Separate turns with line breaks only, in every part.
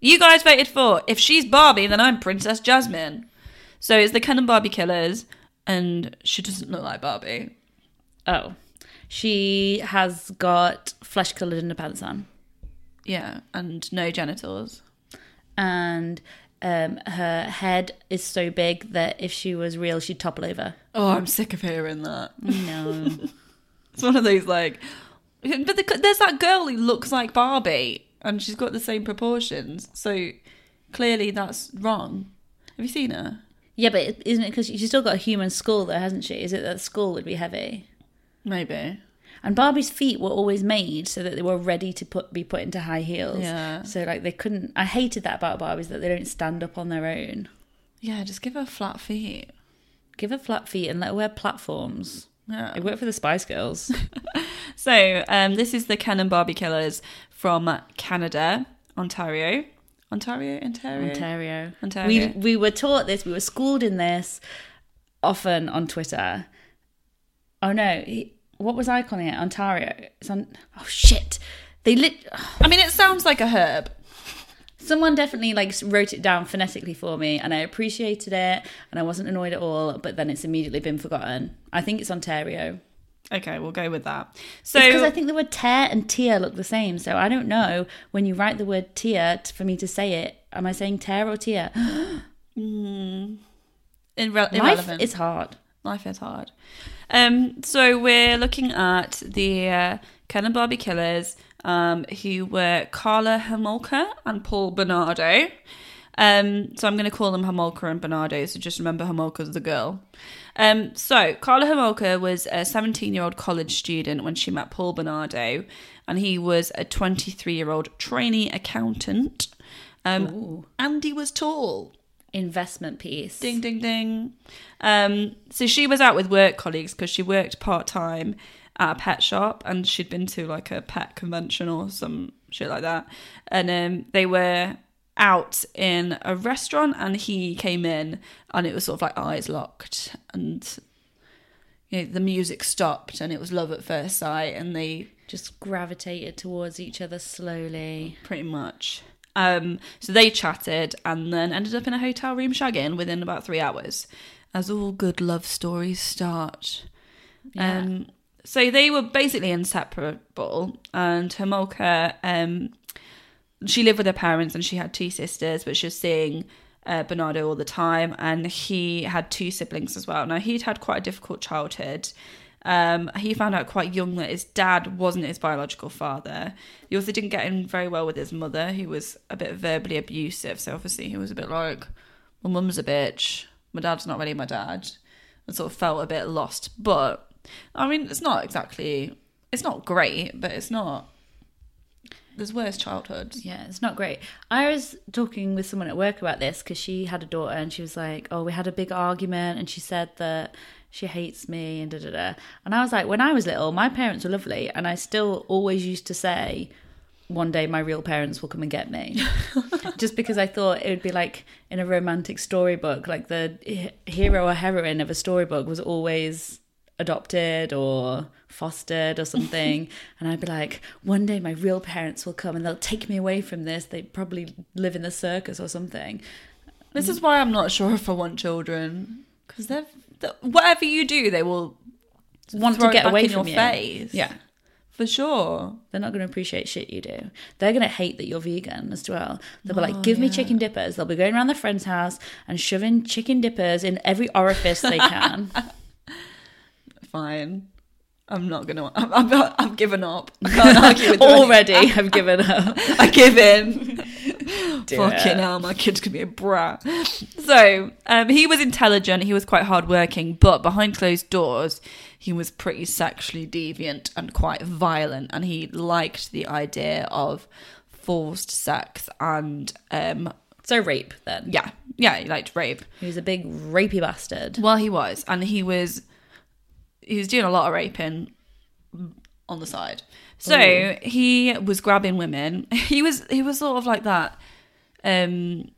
You guys voted for if she's Barbie, then I'm Princess Jasmine. So it's the Ken and Barbie killers, and she doesn't look like Barbie.
Oh. She has got flesh coloured underpants on.
Yeah, and no genitals.
And um, her head is so big that if she was real, she'd topple over.
Oh, I'm sick of hearing that.
No.
It's one of those like, but the, there's that girl who looks like Barbie, and she's got the same proportions. So clearly that's wrong. Have you seen her?
yeah, but isn't it because she's still got a human skull, though, hasn't she? Is it that the skull would be heavy?
Maybe.
And Barbie's feet were always made so that they were ready to put be put into high heels.
Yeah.
So like they couldn't. I hated that about Barbies that they don't stand up on their own.
Yeah, just give her flat feet.
Give her flat feet and let her wear platforms.
Yeah.
It worked for the Spice Girls.
So um, this is the Ken and Barbie killers from Canada, Ontario, Ontario, Ontario,
Ontario.
Ontario.
We we were taught this. We were schooled in this often on Twitter. Oh no, he- what was I calling it? Ontario. It's on. Oh shit. They lit.
I mean, it sounds like a herb.
Someone definitely like wrote it down phonetically for me, and I appreciated it, and I wasn't annoyed at all. But then it's immediately been forgotten. I think it's Ontario.
Okay, we'll go with that. So
because I think the word tear and tear look the same. So I don't know when you write the word tear for me to say it. Am I saying tear or tear?
irre-
Life is hard.
Life is hard. Um, so we're looking at the uh, Ken and Barbie killers, um, who were Karla Homolka and Paul Bernardo. Um, so I'm going to call them Homolka and Bernardo. So just remember Homolka's the girl. Um, so Karla Homolka was a 17 year old college student when she met Paul Bernardo, and he was a 23 year old trainee accountant. Um, and he was tall.
Investment piece.
Ding, ding, ding. Um, so she was out with work colleagues because she worked part time at a pet shop and she'd been to like a pet convention or some shit like that. And um, they were out in a restaurant and he came in and it was sort of like eyes locked and you know, the music stopped and it was love at first sight and they
Just gravitated towards each other slowly.
pretty much. Um, so they chatted and then ended up in a hotel room shagging within about three hours, as all good love stories start. Um, so they were basically inseparable, and Homolka, um, she lived with her parents and she had two sisters, but she was seeing uh, Bernardo all the time, and he had two siblings as well. Now he'd had quite a difficult childhood. Um, he found out quite young that his dad wasn't his biological father. He also didn't get in very well with his mother, who was a bit verbally abusive. So obviously he was a bit like, "My mum's a bitch. My dad's not really my dad," and sort of felt a bit lost. But I mean, it's not exactly, it's not great, but it's not. There's worse childhoods.
Yeah, it's not great. I was talking with someone at work about this because she had a daughter and she was like, "Oh, we had a big argument," and she said that she hates me and da da da. And I was like, when I was little, my parents were lovely, and I still always used to say, "One day, my real parents will come and get me," just because I thought it would be like in a romantic storybook, like the hero or heroine of a storybook was always adopted or fostered or something and i'd be like one day my real parents will come and they'll take me away from this they probably live in the circus or something
This is why I'm not sure if I want children because they're, they whatever you do, they will
want to get away from
your
you
face.
yeah
for sure.
They're not going to appreciate shit you do. They're going to hate that you're vegan as well. They'll be like, oh, give me chicken dippers. They'll be going around their friend's house and shoving chicken dippers in every orifice they can.
Fine. I'm not gonna. I'm, I'm, not- I've given up. I can't argue with
Already, I've given up.
I give in.
Do
Fucking
it.
hell, my kid's gonna be a brat. So, um, he was intelligent, he was quite hardworking, but behind closed doors, he was pretty sexually deviant and quite violent, and he liked the idea of forced sex and, um,
So rape then.
yeah, yeah, he liked rape.
He was a big rapey bastard.
Well, he was, and he was he was doing a lot of raping on the side. So he was grabbing women. He was he was sort of like that, um,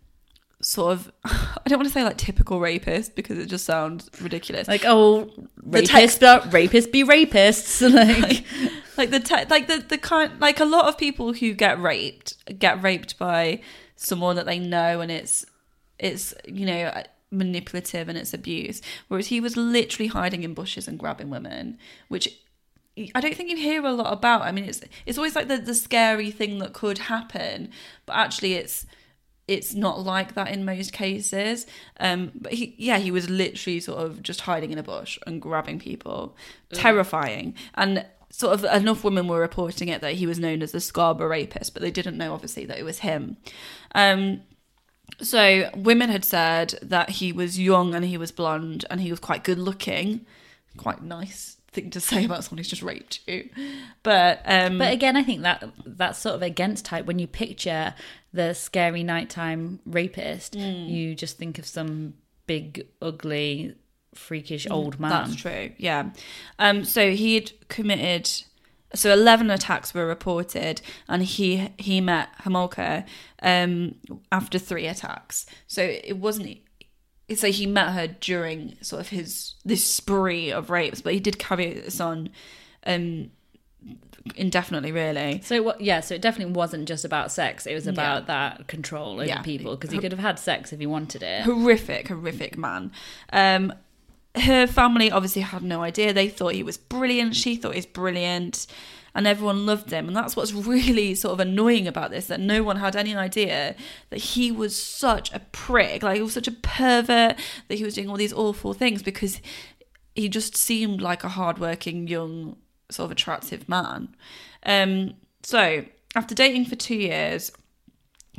sort of. I don't want to say like typical rapist because it just sounds ridiculous.
Like, oh,
The
rapists, but rapists be rapists. Like,
like the te- like the the kind like a lot of people who get raped get raped by someone that they know and it's it's you know manipulative and it's abuse whereas he was literally hiding in bushes and grabbing women which I don't think you hear a lot about. I mean, it's it's always like the the scary thing that could happen, but actually, it's it's not like that in most cases. Um, but he, yeah, he was literally sort of just hiding in a bush and grabbing people, terrifying. And sort of enough women were reporting it that he was known as the Scarborough rapist, but they didn't know obviously that it was him. Um, so women had said that he was young and he was blonde and he was quite good looking, quite nice thing to say about someone who's just raped you. But um,
but again, I think that that's sort of against type. When you picture the scary nighttime rapist, you just think of some big, ugly, freakish old man.
That's true. Yeah. Um. So he had committed. So eleven attacks were reported, and he he met Homolka um after three attacks. So it wasn't. So he met her during sort of his this spree of rapes, but he did carry this on, um, indefinitely. Really.
So what? Yeah. So it definitely wasn't just about sex. It was about that control over
Yeah.
people because he could have had sex if he wanted it.
horrific, horrific man. Um, her family obviously had no idea. They thought he was brilliant. She thought he's brilliant, and everyone loved him. And that's what's really sort of annoying about this that no one had any idea that he was such a prick, like he was such a pervert, that he was doing all these awful things because he just seemed like a hardworking, young, sort of attractive man. Um, so after dating for two years,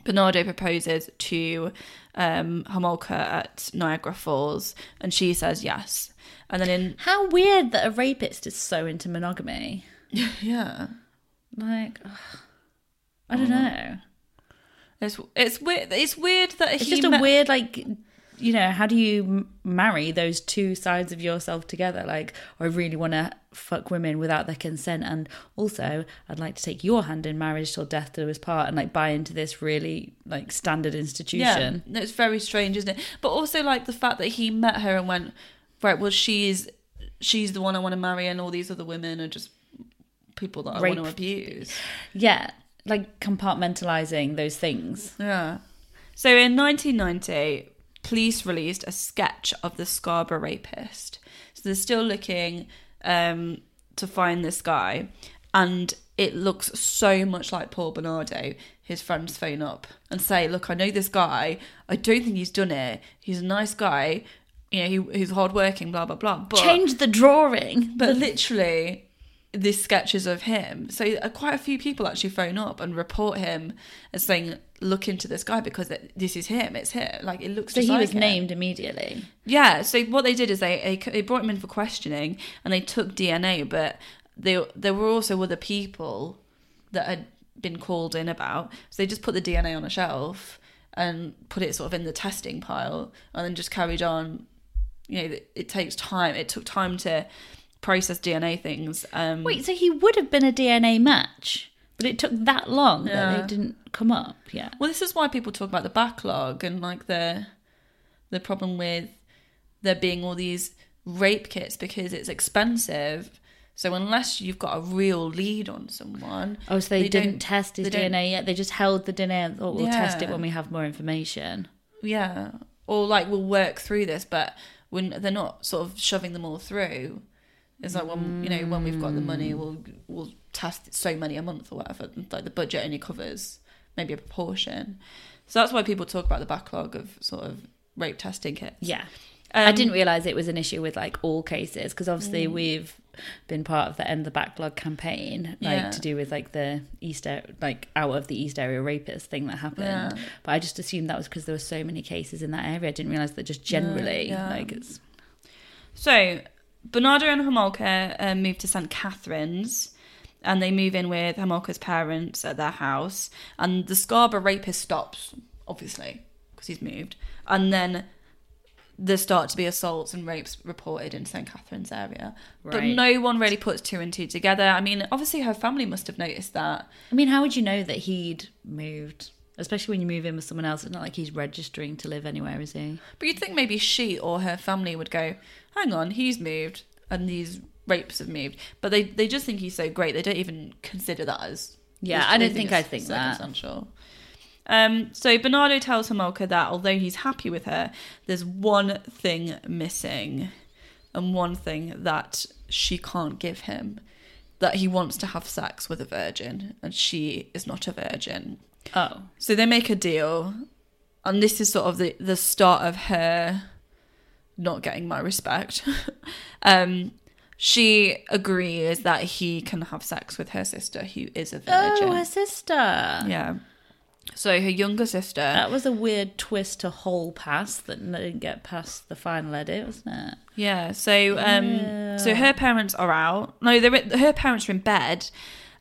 Bernardo proposes to um, Homolka at Niagara Falls, and she says yes. And then in
How weird that a rapist is so into monogamy.
yeah,
Like, ugh, I don't know.
it's it's weird. It's weird that
It's
he
just a weird, like, you know, how do you marry those two sides of yourself together? Like, I really want to fuck women without their consent, and also I'd like to take your hand in marriage till death do us part, and like buy into this really like standard institution.
no, it's very strange, isn't it? But also like the fact that he met her and went right. Well, she's she's the one I want to marry, and all these other women are just people that I want to abuse.
Yeah, like compartmentalizing those things.
Yeah. So in 1990, police released a sketch of the Scarborough rapist. So they're still looking um, to find this guy, and it looks so much like Paul Bernardo. His friends phone up and say, "Look, I know this guy. I don't think he's done it. He's a nice guy. You know, he, he's hardworking. Blah blah blah." But
Change the drawing.
but literally, this sketches of him. So uh, quite a few people actually phone up and report him as saying, "Look into this guy because it, this is him. It's him. Like it looks."
So he
like
was
him."
named immediately.
Yeah. So what they did is they, they they brought him in for questioning and they took DNA, but they there were also other people that had been called in about. So they just put the DNA on a shelf and put it sort of in the testing pile, and then just carried on. You know, it, it takes time. It took time to process DNA things. Um,
Wait, so he would have been a DNA match, but it took that long that they didn't come up yet.
Well, this is why people talk about the backlog and like the the problem with there being all these rape kits because it's expensive. So unless you've got a real lead on someone,
Oh, so they, didn't test his
they don't-
DNA yet. They just held the DNA. and thought, we'll test it when we have more information.
Yeah, or like we'll work through this, but when they're not sort of shoving them all through, It's like when you know when we've got the money, we'll we'll test so many a month or whatever. Like the budget only covers maybe a proportion. So that's why people talk about the backlog of sort of rape testing kits.
Yeah. I
Um,
didn't realize it was an issue with like all cases because obviously
Mm.
we've been part of the end the backlog campaign, like
Yeah.
to do with like the East like out of the East area rapist thing that happened.
Yeah.
But I just assumed that was because there were so many cases in that area. I didn't realize that just generally
yeah.
like it's
So Bernardo and Homolka uh, move to St. Catharines. And they move in with Homolka's parents at their house. And the Scarborough rapist stops, obviously, because he's moved. And then there start to be assaults and rapes reported in St. Catharines area. But no one really puts two and two together. I mean, obviously her family must have noticed that.
I mean, how would you know that he'd moved? Especially when you move in with someone else, it's not like he's registering to live anywhere, is he?
But you'd think maybe she or her family would go, hang on, he's moved and these rapes have moved. But they, they just think he's so great, they don't even consider that as.
Yeah, I don't
think
I'd think that.
Um, so Bernardo tells Homolka that although he's happy with her, there's one thing missing, and one thing that she can't give him. That he wants to have sex with a virgin, and she is not a virgin.
Oh,
So they make a deal, and this is sort of the the start of her not getting my respect. um, she agrees that he can have sex with her sister, who is a virgin.
oh, her sister.
yeah. So her younger sister.
That was a weird twist to whole pass that didn't get past the final edit, wasn't it?
Yeah. So um so her parents are out. No, they're her parents are in bed.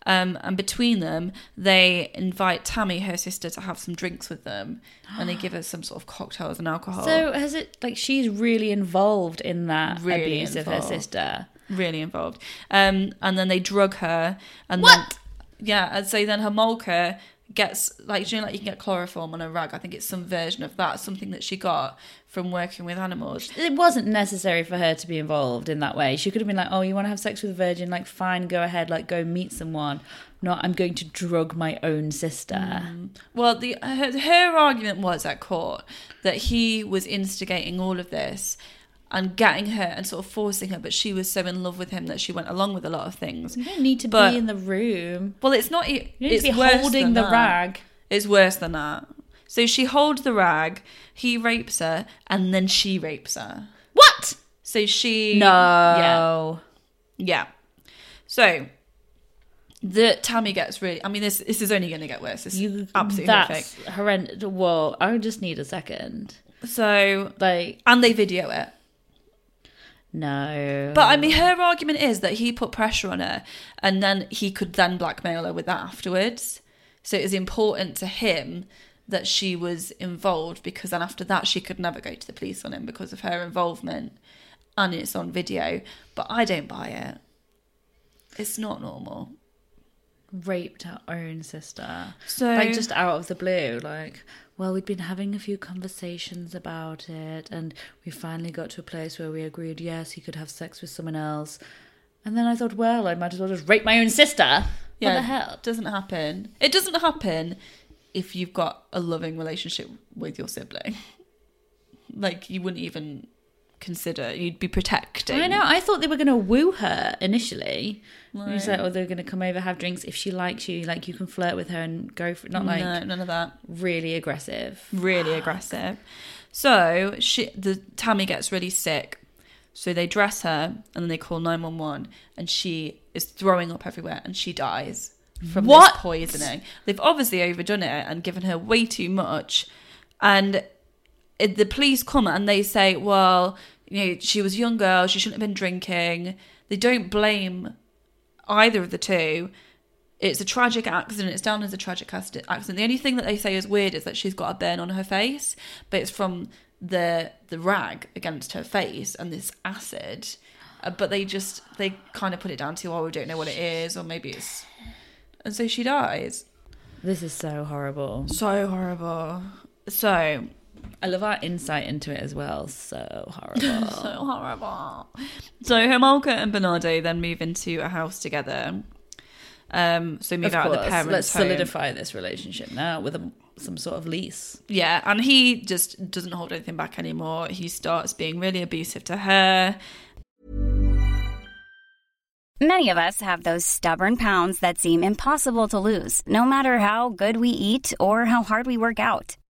Um, and between them, they invite Tammy, her sister, to have some drinks with them, and they give her some sort of cocktails and alcohol.
So has it like she's really involved in that
Really
abuse of her sister?
really involved. Um, and then they drug her, and
What?
Then, yeah, and so then Homolka gets like you know like you can get chloroform on a rag. I think it's some version of that, something that she got from working with animals.
It wasn't necessary for her to be involved in that way. She could have been like, "Oh, you want to have sex with a virgin? Like, fine, go ahead. Like, go meet someone." Not, I'm going to drug my own sister. Mm.
Well, the her, her argument was at court that he was instigating all of this and getting her and sort of forcing her, but she was so in love with him that she went along with a lot of things.
You don't need to
But-
be in the room.
Well, it's not. It,
You need
it's
to be holding the
that.
rag.
It's worse than that. So she holds the rag, he rapes her, and then she rapes her.
What?
So she
No.
Yeah. Yeah. So the Tammy gets really I mean this this is only gonna get worse. This is
You
absolutely
That's
horrific.
horrendous. Whoa! I just need a second.
So
Like,
and they video it.
No.
But I mean her argument is that he put pressure on her and then he could then blackmail her with that afterwards. So it is important to him that she was involved because then after that she could never go to the police on him because of her involvement and it's on video. But I don't buy it. It's not normal.
Raped her own sister.
So
like just out of the blue like well we'd been having a few conversations about it and we finally got to a place where we agreed yes he could have sex with someone else and then i thought well i might as well just rape my own sister what the hell
It doesn't happen. It doesn't happen if you've got a loving relationship with your sibling. Like you wouldn't even consider. You'd be protecting.
I know. I thought they were going to woo her initially. Right. He's like, oh, they're going to come over, have drinks. If she likes you, like you can flirt with her and go for it. Not like
no, none of that.
really aggressive.
Really aggressive. So she, the Tammy gets really sick. So they dress her and then they call nine one one, and she is throwing up everywhere and she dies from
What?
this poisoning. They've obviously overdone it and given her way too much, and the police come and they say, well, you know, she was a young girl, she shouldn't have been drinking. They don't blame either of the two. It's a tragic accident. It's down as a tragic accident. The only thing that they say is weird is that she's got a burn on her face, but it's from the the rag against her face and this acid. Uh, but they just they kind of put it down to oh we don't know what it is or maybe it's and so she dies.
This is so horrible.
So horrible. So
I love our insight into it as well. So horrible.
so horrible. So Homolka and Bernardo then move into a house together. Um, so move
of
out of the parents'
let's
home.
solidify this relationship now with a, some sort of lease.
Yeah, and he just doesn't hold anything back anymore. He starts being really abusive to her.
Many of us have those stubborn pounds that seem impossible to lose, no matter how good we eat or how hard we work out.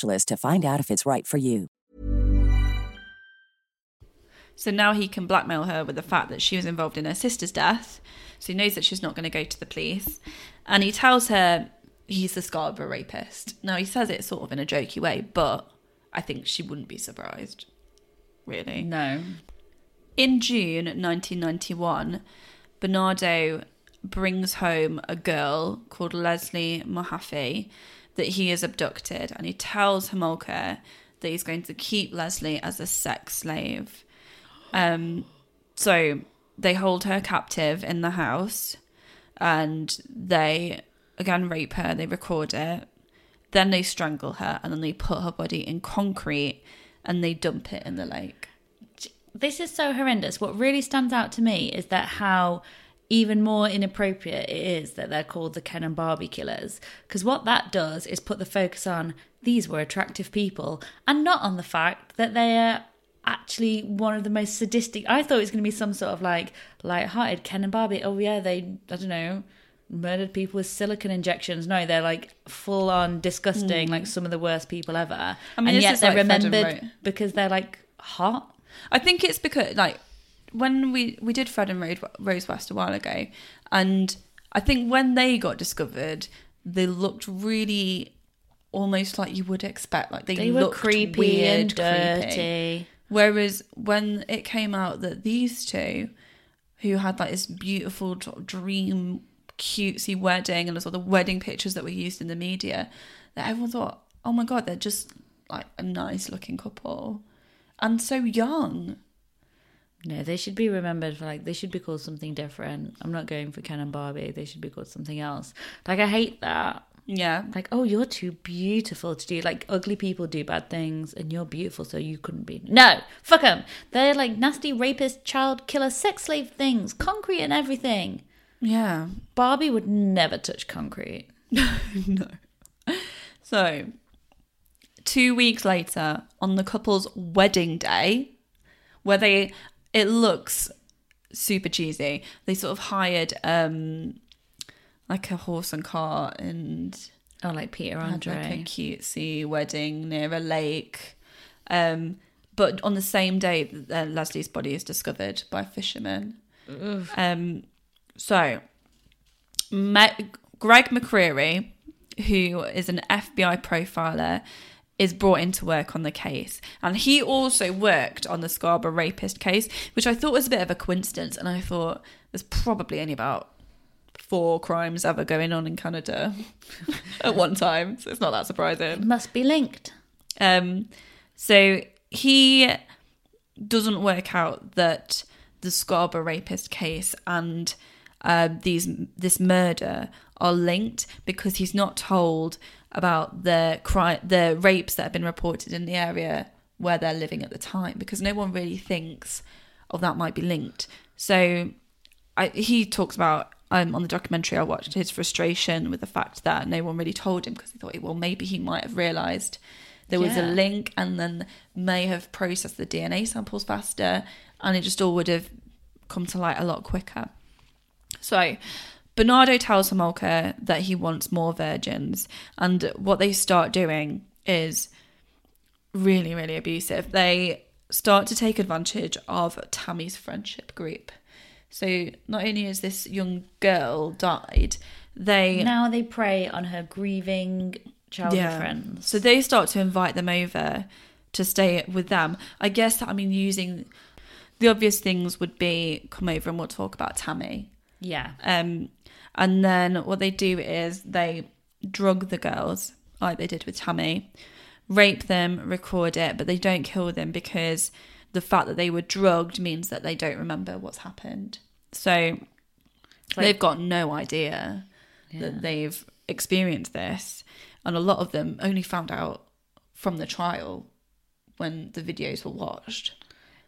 to find out if it's right for you.
So now he can blackmail her with the fact that she was involved in her sister's death. So he knows that she's not going to go to the police. And he tells her he's the Scarborough rapist. Now he says it sort of in a jokey way, but I think she wouldn't be surprised. Really.
No.
In June 1991, Bernardo brings home a girl called Leslie Mahaffy that he is abducted, and he tells Homolka that he's going to keep Leslie as a sex slave. Um, so they hold her captive in the house, and they again rape her. They record it, then they strangle her, and then they put her body in concrete and they dump it in the lake.
This is so horrendous. What really stands out to me is that how even more inappropriate it is that they're called the Ken and Barbie killers. Because what that does is put the focus on these were attractive people and not on the fact that they are actually one of the most sadistic. I thought it was going to be some sort of like light-hearted Ken and Barbie. Oh yeah, they I don't know murdered people with silicon injections. No, they're like full on disgusting, hmm. like some of the worst people ever.
I mean,
and yet they're
like
remembered because they're like hot.
I think it's because like when we we did Fred and Ro- Rose West a while ago, and I think when they got discovered, they looked really almost like you would expect. Like they,
They were
looked
creepy
weird,
and
creepy.
dirty.
Whereas when it came out that these two, who had like this beautiful dream cutesy wedding and all the wedding pictures that were used in the media, that everyone thought, oh my god, they're just like a nice looking couple and so young.
No, they should be remembered for like they should be called something different. I'm not going for Ken and Barbie. They should be called something else. Like I hate that.
Yeah.
Like, oh, you're too beautiful to do. Like, ugly people do bad things, and you're beautiful, so you couldn't be. No, fuck them. They're like nasty rapist, child killer, sex slave things, concrete and everything.
Yeah.
Barbie would never touch concrete.
No, no. So, two weeks later, on the couple's wedding day, where they, it looks super cheesy. They sort of hired um like a horse and cart and
Oh, like Peter
had
Andre.
like a cutesy wedding near a lake. Um, but on the same day, uh, Leslie's body is discovered by fishermen. Um, so, Ma- Greg McCrary, who is an FBI profiler, is brought into work on the case. And he also worked on the Scarborough rapist case, which I thought was a bit of a coincidence. And I thought there's probably only about four crimes ever going on in Canada at one time. So it's not that surprising.
Must be linked.
Um, So he doesn't work out that the Scarborough rapist case and uh, these this murder are linked because he's not told about the cri- the rapes that have been reported in the area where they're living at the time because no one really thinks oh that might be linked. So I, he talks about um, on the documentary I watched his frustration with the fact that no one really told him because he thought well maybe he might have realised there was a link and then may have processed the DNA samples faster and it just all would have come to light a lot quicker. So Bernardo tells Homolka that he wants more virgins and what they start doing is really, really abusive. They start to take advantage of Tammy's friendship group. So not only is this young girl died, they
Now they prey on her grieving childhood
yeah.
friends.
So they start to invite them over to stay with them. I guess I mean using the obvious things would be come over and we'll talk about Tammy.
Yeah.
Um, and then what they do is they drug the girls, like they did with Tammy, rape them, record it, but they don't kill them because the fact that they were drugged means that they don't remember what's happened. So they've got no idea that they've experienced this. And a lot of them only found out from the trial when the videos were watched.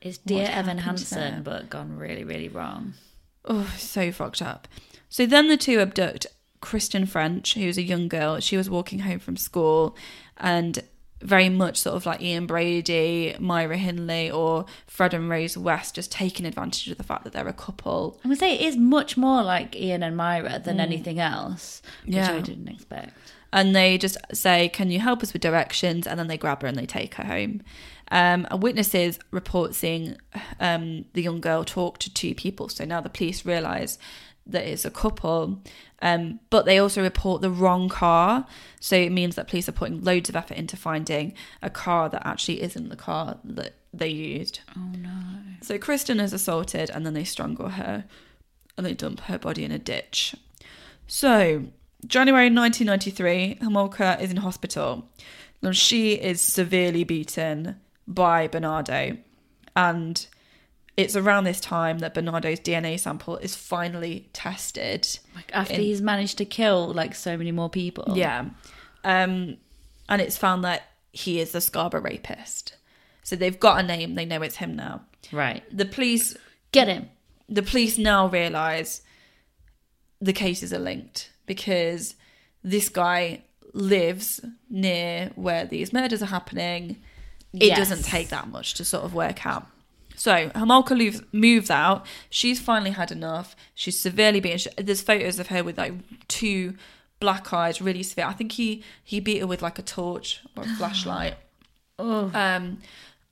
It's Dear Evan Hansen,
there?
but gone really, really wrong.
Oh, so fucked up. So then the two abduct Kristen French, who's a young girl. She was walking home from school and very much sort of like Ian Brady, Myra Hindley, or Fred and Rose West, just taking advantage of the fact that they're a couple.
I would say it is much more like Ian and Myra than mm. anything else, which
Yeah.
I didn't expect.
and they just say, "Can you help us with directions?" And then they grab her and they take her home. Um, witnesses report seeing um, the young girl talk to two people. So now the police realise that it's a couple, um, but they also report the wrong car. So it means that police are putting loads of effort into finding a car that actually isn't the car that they used. Oh no! So Kristen is assaulted, and then they strangle her, and they dump her body in a ditch. So, January 1993, Homolka is in hospital. Now, she is severely beaten by Bernardo. And it's around this time that Bernardo's DNA sample is finally tested.
After
In-
he's managed to kill like so many more people.
Yeah. Um, and it's found that he is the Scarborough rapist. So they've got a name, they know it's him now.
Right.
The police
Get him.
the police now realize the cases are linked because this guy lives near where these murders are happening. It
Yes.
doesn't take that much to sort of work out. So Homolka moves, moves out. She's finally had enough. She's severely beaten. There's photos of her with like two black eyes, really severe. I think he he beat her with like a torch or a flashlight. Um,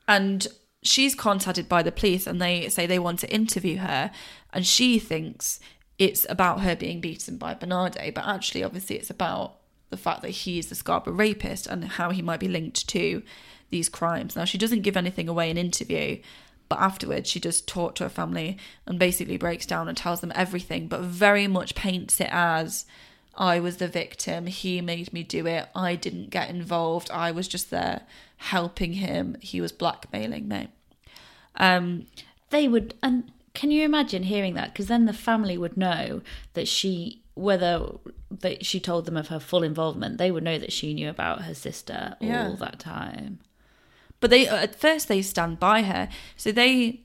and she's contacted by the police and they say they want to interview her. And she thinks it's about her being beaten by Bernardo, but actually, obviously, it's about the fact that he's the Scarborough rapist and how he might be linked to these crimes. Now, she doesn't give anything away in interview, but afterwards, she does talk to her family and basically breaks down and tells them everything, but very much paints it as I was the victim. He made me do it. I didn't get involved. I was just there helping him. He was blackmailing me. Um,
They would, and can you imagine hearing that? Because then the family would know that she, whether that she told them of her full involvement, they would know that she knew about her sister
Yeah.
all that time.
But they at first they stand by her, so they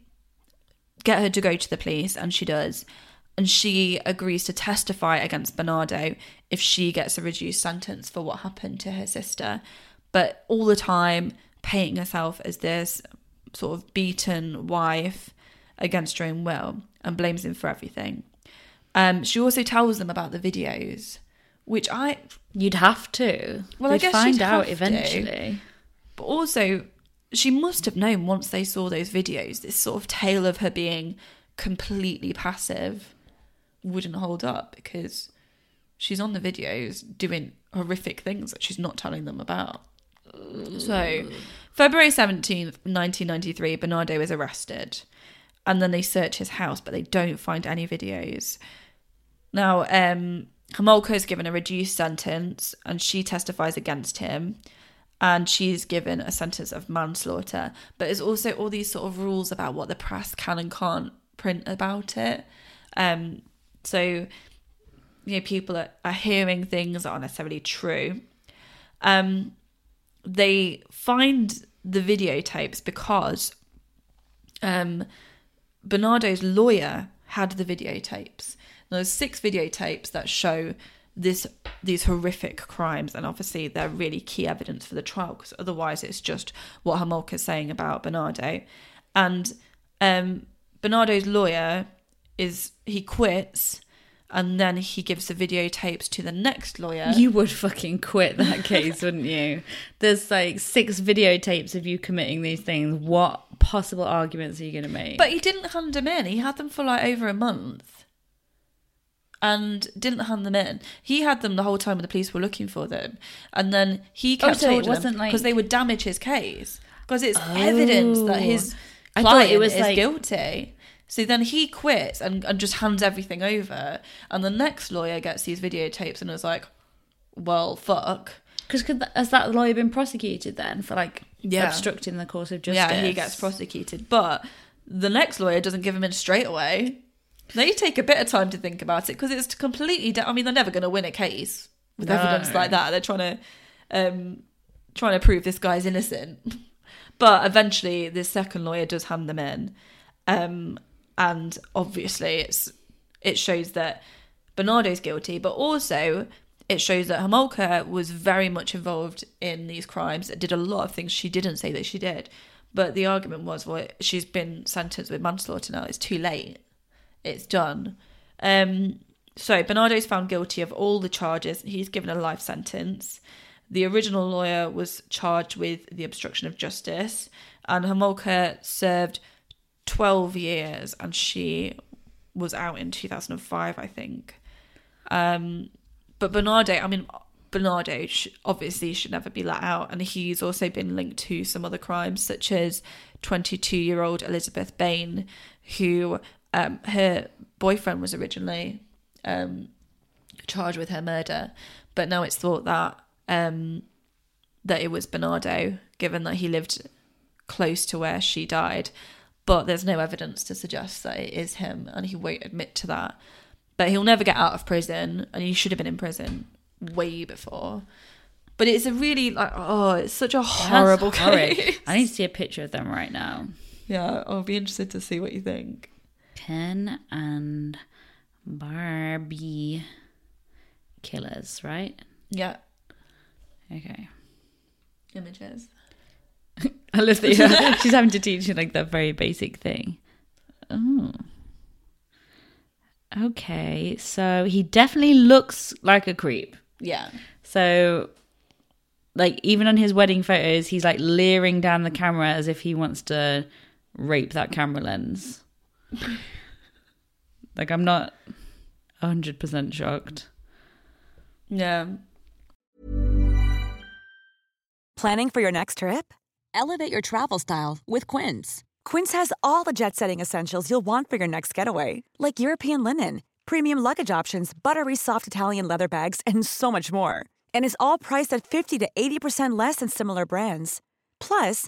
get her to go to the police, and she does, and she agrees to testify against Bernardo if she gets a reduced sentence for what happened to her sister, but all the time painting herself as this sort of beaten wife against her own will and blames him for everything. Um, she also tells them about the videos, which I
You'd have to.
Well, I
They'd
guess
find out
have to.
eventually.
But also, she must have known once they saw those videos, this sort of tale of her being completely passive wouldn't hold up because she's on the videos doing horrific things that she's not telling them about. So, February 17th, 1993, Bernardo is arrested. And then they search his house, but they don't find any videos. Now, um, Homolka is given a reduced sentence and she testifies against him. And she's given a sentence of manslaughter. But there's also all these sort of rules about what the press can and can't print about it. Um, so, you know, people are, are hearing things that aren't necessarily true. Um, they find the videotapes because um, Bernardo's lawyer had the videotapes. There's six videotapes that show this these horrific crimes, and obviously they're really key evidence for the trial because otherwise it's just what Homolka's saying about Bernardo. And um, Bernardo's lawyer is he quits and then he gives the videotapes to the next lawyer.
You would fucking quit that case, wouldn't you? There's like six videotapes of you committing these things. What possible arguments are you going to make?
But he didn't hand them in. He had them for like over a month. And didn't hand them in. He had them the whole time when the police were looking for them. And then he
Oh,
kept
so it wasn't like-
because they would damage his case. Because it's evidence that oh. his
I thought
client
it was
is
like-
guilty. So then he quits and, and just hands everything over. And the next lawyer gets these videotapes and is like, well, fuck.
Because has that lawyer been prosecuted then for like
Yeah.
obstructing the course of justice?
Yeah, he gets prosecuted. But the next lawyer doesn't give him in straight away. They take a bit of time to think about it because it's completely. Da- I mean, they're never going to win a case with
No.
evidence like that. They're trying to, um, trying to prove this guy's innocent. But eventually, this second lawyer does hand them in, um, and obviously, it's it shows that Bernardo's guilty, but also it shows that Homolka was very much involved in these crimes. Did a lot of things she didn't say that she did. But the argument was, well, she's been sentenced with manslaughter now. It's too late. It's done. Um, so Bernardo's found guilty of all the charges. He's given a life sentence. The original lawyer was charged with the obstruction of justice, and Homolka served 12 years, and she was out in 2005, I think. Um, but Bernardo, I mean, Bernardo obviously should never be let out, and he's also been linked to some other crimes, such as 22 year old Elizabeth Bain, who um, her boyfriend was originally um, charged with her murder, but now it's thought that um, that it was Bernardo, given that he lived close to where she died. But there's no evidence to suggest that it is him, and he won't admit to that. But he'll never get out of prison, and he should have been in prison way before. But it's a really like oh, it's such a horrible
horrid.
case.
I need to see a picture of them right now.
Yeah, I'll be interested to see what you think.
Ken and Barbie killers, right?
Yeah,
Okay.
images.
I love that she's having to teach you like that very basic thing. Oh. Okay, so he definitely looks like a creep.
Yeah,
So, like, even on his wedding photos, he's like leering down the camera as if he wants to rape that camera lens. like, I'm not 100% shocked.
yeah.
Planning for your next trip?
Elevate your travel style with Quince.
Quince has all the jet setting essentials you'll want for your next getaway, like European linen, premium luggage options, buttery soft Italian leather bags, and so much more. And is all priced at 50 to 80% less than similar brands. Plus,